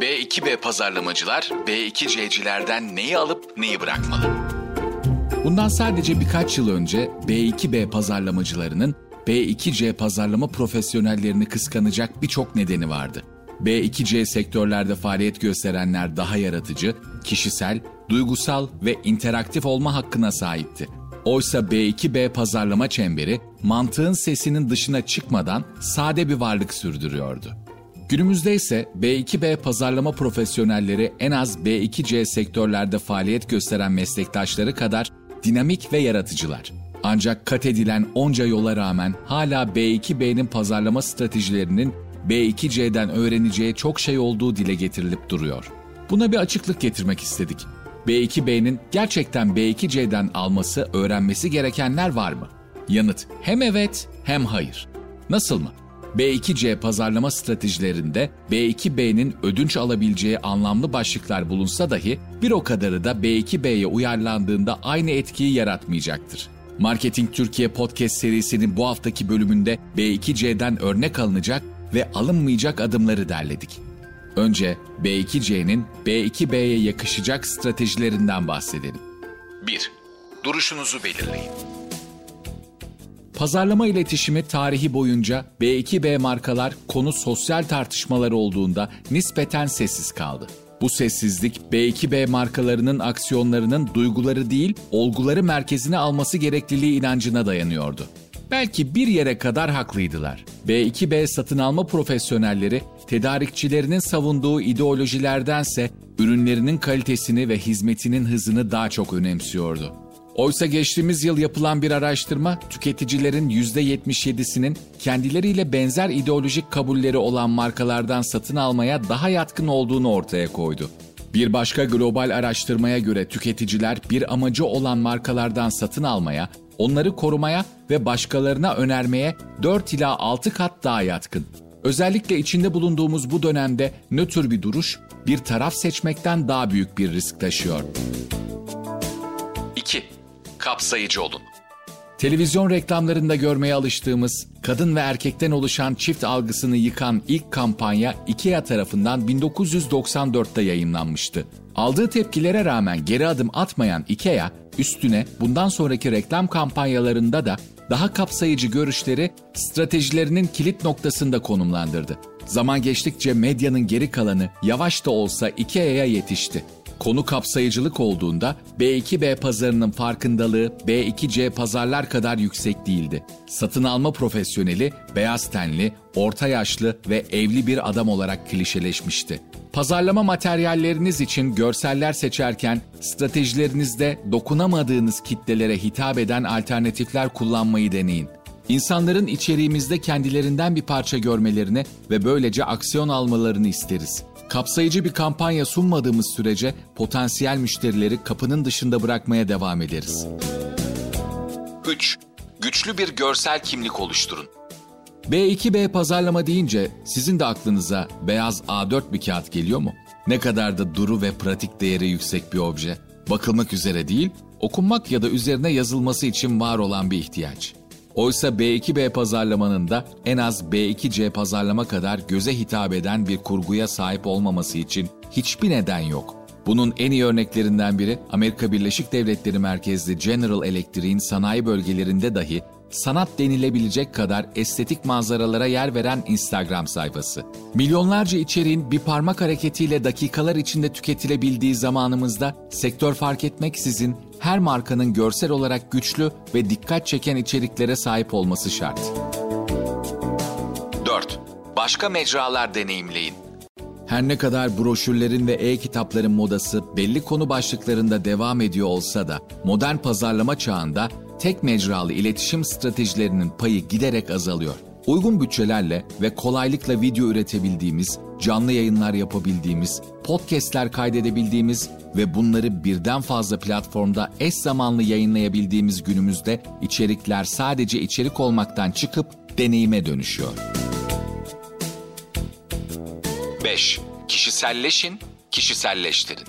B2B pazarlamacılar B2C'cilerden neyi alıp neyi bırakmalı? Bundan sadece birkaç yıl önce B2B pazarlamacılarının B2C pazarlama profesyonellerini kıskanacak birçok nedeni vardı. B2C sektörlerde faaliyet gösterenler daha yaratıcı, kişisel, duygusal ve interaktif olma hakkına sahipti. Oysa B2B pazarlama çemberi mantığın sesinin dışına çıkmadan sade bir varlık sürdürüyordu. Günümüzde ise B2B pazarlama profesyonelleri en az B2C sektörlerde faaliyet gösteren meslektaşları kadar dinamik ve yaratıcılar. Ancak kat edilen onca yola rağmen hala B2B'nin pazarlama stratejilerinin B2C'den öğreneceği çok şey olduğu dile getirilip duruyor. Buna bir açıklık getirmek istedik. B2B'nin gerçekten B2C'den alması, öğrenmesi gerekenler var mı? Yanıt hem evet hem hayır. Nasıl mı? B2C pazarlama stratejilerinde B2B'nin ödünç alabileceği anlamlı başlıklar bulunsa dahi bir o kadarı da B2B'ye uyarlandığında aynı etkiyi yaratmayacaktır. Marketing Türkiye podcast serisinin bu haftaki bölümünde B2C'den örnek alınacak ve alınmayacak adımları derledik. Önce B2C'nin B2B'ye yakışacak stratejilerinden bahsedelim. 1. Duruşunuzu belirleyin. Pazarlama iletişimi tarihi boyunca B2B markalar konu sosyal tartışmalar olduğunda nispeten sessiz kaldı. Bu sessizlik B2B markalarının aksiyonlarının duyguları değil, olguları merkezine alması gerekliliği inancına dayanıyordu. Belki bir yere kadar haklıydılar. B2B satın alma profesyonelleri tedarikçilerinin savunduğu ideolojilerdense ürünlerinin kalitesini ve hizmetinin hızını daha çok önemsiyordu. Oysa geçtiğimiz yıl yapılan bir araştırma tüketicilerin %77'sinin kendileriyle benzer ideolojik kabulleri olan markalardan satın almaya daha yatkın olduğunu ortaya koydu. Bir başka global araştırmaya göre tüketiciler bir amacı olan markalardan satın almaya, onları korumaya ve başkalarına önermeye 4 ila 6 kat daha yatkın. Özellikle içinde bulunduğumuz bu dönemde nötr bir duruş, bir taraf seçmekten daha büyük bir risk taşıyor. 2. Kapsayıcı olun. Televizyon reklamlarında görmeye alıştığımız kadın ve erkekten oluşan çift algısını yıkan ilk kampanya IKEA tarafından 1994'te yayınlanmıştı. Aldığı tepkilere rağmen geri adım atmayan IKEA, üstüne bundan sonraki reklam kampanyalarında da daha kapsayıcı görüşleri stratejilerinin kilit noktasında konumlandırdı. Zaman geçtikçe medyanın geri kalanı yavaş da olsa IKEA'ya yetişti. Konu kapsayıcılık olduğunda B2B pazarının farkındalığı B2C pazarlar kadar yüksek değildi. Satın alma profesyoneli beyaz tenli, orta yaşlı ve evli bir adam olarak klişeleşmişti. Pazarlama materyalleriniz için görseller seçerken stratejilerinizde dokunamadığınız kitlelere hitap eden alternatifler kullanmayı deneyin. İnsanların içeriğimizde kendilerinden bir parça görmelerini ve böylece aksiyon almalarını isteriz. Kapsayıcı bir kampanya sunmadığımız sürece potansiyel müşterileri kapının dışında bırakmaya devam ederiz. 3. Güçlü bir görsel kimlik oluşturun. B2B pazarlama deyince sizin de aklınıza beyaz A4 bir kağıt geliyor mu? Ne kadar da duru ve pratik değeri yüksek bir obje. Bakılmak üzere değil, okunmak ya da üzerine yazılması için var olan bir ihtiyaç. Oysa B2B pazarlamanın da en az B2C pazarlama kadar göze hitap eden bir kurguya sahip olmaması için hiçbir neden yok. Bunun en iyi örneklerinden biri Amerika Birleşik Devletleri merkezli General Electric'in sanayi bölgelerinde dahi sanat denilebilecek kadar estetik manzaralara yer veren Instagram sayfası. Milyonlarca içeriğin bir parmak hareketiyle dakikalar içinde tüketilebildiği zamanımızda sektör fark etmeksizin her markanın görsel olarak güçlü ve dikkat çeken içeriklere sahip olması şart. 4. Başka mecralar deneyimleyin. Her ne kadar broşürlerin ve e-kitapların modası belli konu başlıklarında devam ediyor olsa da modern pazarlama çağında tek mecralı iletişim stratejilerinin payı giderek azalıyor. Uygun bütçelerle ve kolaylıkla video üretebildiğimiz, canlı yayınlar yapabildiğimiz, podcastler kaydedebildiğimiz ve bunları birden fazla platformda eş zamanlı yayınlayabildiğimiz günümüzde içerikler sadece içerik olmaktan çıkıp deneyime dönüşüyor. 5. Kişiselleşin, kişiselleştirin.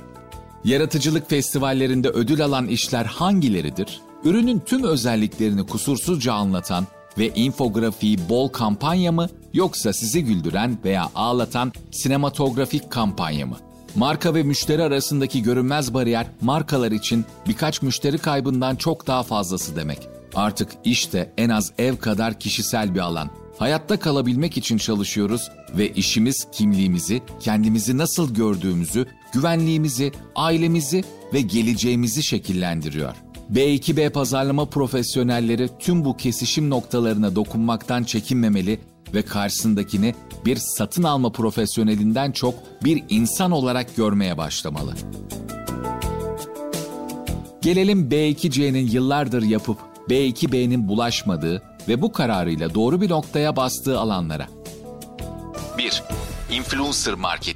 Yaratıcılık festivallerinde ödül alan işler hangileridir? Ürünün tüm özelliklerini kusursuzca anlatan ve infografiği bol kampanya mı Yoksa sizi güldüren veya ağlatan sinematografik kampanya mı? Marka ve müşteri arasındaki görünmez bariyer markalar için birkaç müşteri kaybından çok daha fazlası demek. Artık işte en az ev kadar kişisel bir alan. Hayatta kalabilmek için çalışıyoruz ve işimiz kimliğimizi, kendimizi nasıl gördüğümüzü, güvenliğimizi, ailemizi ve geleceğimizi şekillendiriyor. B2B pazarlama profesyonelleri tüm bu kesişim noktalarına dokunmaktan çekinmemeli ve karşısındakini bir satın alma profesyonelinden çok bir insan olarak görmeye başlamalı. Gelelim B2C'nin yıllardır yapıp B2B'nin bulaşmadığı ve bu kararıyla doğru bir noktaya bastığı alanlara. 1. Influencer marketing.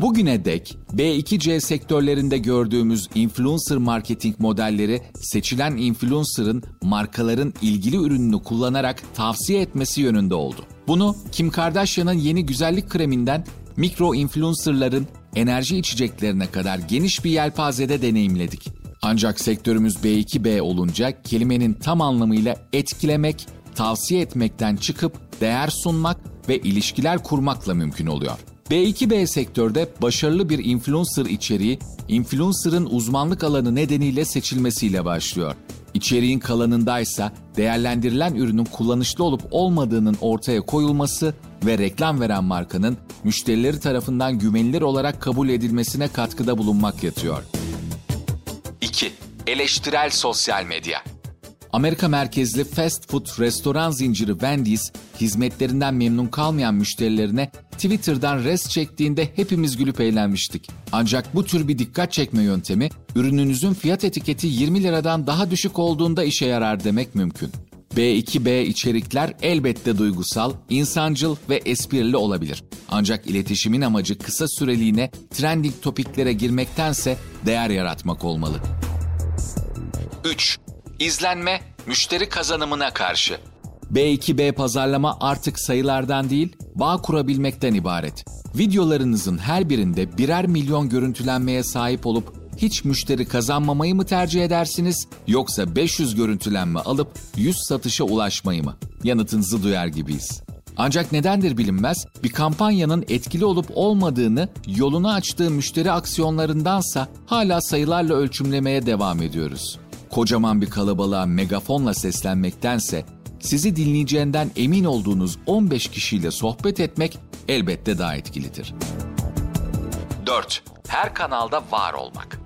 Bugüne dek B2C sektörlerinde gördüğümüz influencer marketing modelleri seçilen influencer'ın markaların ilgili ürününü kullanarak tavsiye etmesi yönünde oldu. Bunu Kim Kardashian'ın yeni güzellik kreminden mikro influencer'ların enerji içeceklerine kadar geniş bir yelpazede deneyimledik. Ancak sektörümüz B2B olunca kelimenin tam anlamıyla etkilemek, tavsiye etmekten çıkıp değer sunmak ve ilişkiler kurmakla mümkün oluyor. B2B sektörde başarılı bir influencer içeriği, influencer'ın uzmanlık alanı nedeniyle seçilmesiyle başlıyor. İçeriğin kalanındaysa değerlendirilen ürünün kullanışlı olup olmadığının ortaya koyulması ve reklam veren markanın müşterileri tarafından güvenilir olarak kabul edilmesine katkıda bulunmak yatıyor. 2. Eleştirel sosyal medya Amerika merkezli fast food restoran zinciri Wendy's, hizmetlerinden memnun kalmayan müşterilerine Twitter'dan res çektiğinde hepimiz gülüp eğlenmiştik. Ancak bu tür bir dikkat çekme yöntemi, ürününüzün fiyat etiketi 20 liradan daha düşük olduğunda işe yarar demek mümkün. B2B içerikler elbette duygusal, insancıl ve esprili olabilir. Ancak iletişimin amacı kısa süreliğine trending topiklere girmektense değer yaratmak olmalı. 3. İzlenme, müşteri kazanımına karşı. B2B pazarlama artık sayılardan değil, bağ kurabilmekten ibaret. Videolarınızın her birinde birer milyon görüntülenmeye sahip olup hiç müşteri kazanmamayı mı tercih edersiniz yoksa 500 görüntülenme alıp 100 satışa ulaşmayı mı? Yanıtınızı duyar gibiyiz. Ancak nedendir bilinmez bir kampanyanın etkili olup olmadığını yolunu açtığı müşteri aksiyonlarındansa hala sayılarla ölçümlemeye devam ediyoruz. Kocaman bir kalabalığa megafonla seslenmektense sizi dinleyeceğinden emin olduğunuz 15 kişiyle sohbet etmek elbette daha etkilidir. 4. Her kanalda var olmak.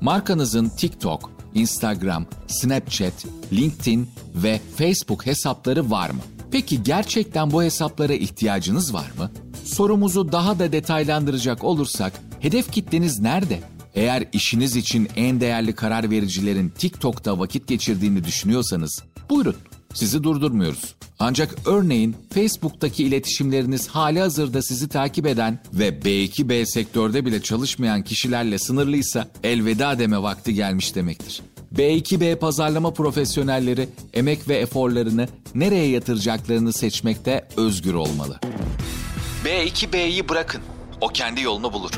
Markanızın TikTok, Instagram, Snapchat, LinkedIn ve Facebook hesapları var mı? Peki gerçekten bu hesaplara ihtiyacınız var mı? Sorumuzu daha da detaylandıracak olursak, hedef kitleniz nerede? Eğer işiniz için en değerli karar vericilerin TikTok'ta vakit geçirdiğini düşünüyorsanız, buyurun sizi durdurmuyoruz. Ancak örneğin Facebook'taki iletişimleriniz hali hazırda sizi takip eden ve B2B sektörde bile çalışmayan kişilerle sınırlıysa elveda deme vakti gelmiş demektir. B2B pazarlama profesyonelleri emek ve eforlarını nereye yatıracaklarını seçmekte özgür olmalı. B2B'yi bırakın. O kendi yolunu bulur.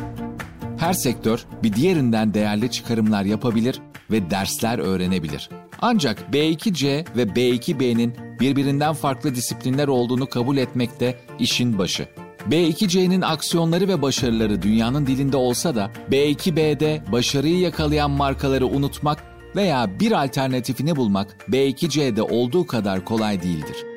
Her sektör bir diğerinden değerli çıkarımlar yapabilir ve dersler öğrenebilir. Ancak B2C ve B2B'nin birbirinden farklı disiplinler olduğunu kabul etmekte işin başı. B2C'nin aksiyonları ve başarıları dünyanın dilinde olsa da B2B'de başarıyı yakalayan markaları unutmak veya bir alternatifini bulmak B2C'de olduğu kadar kolay değildir.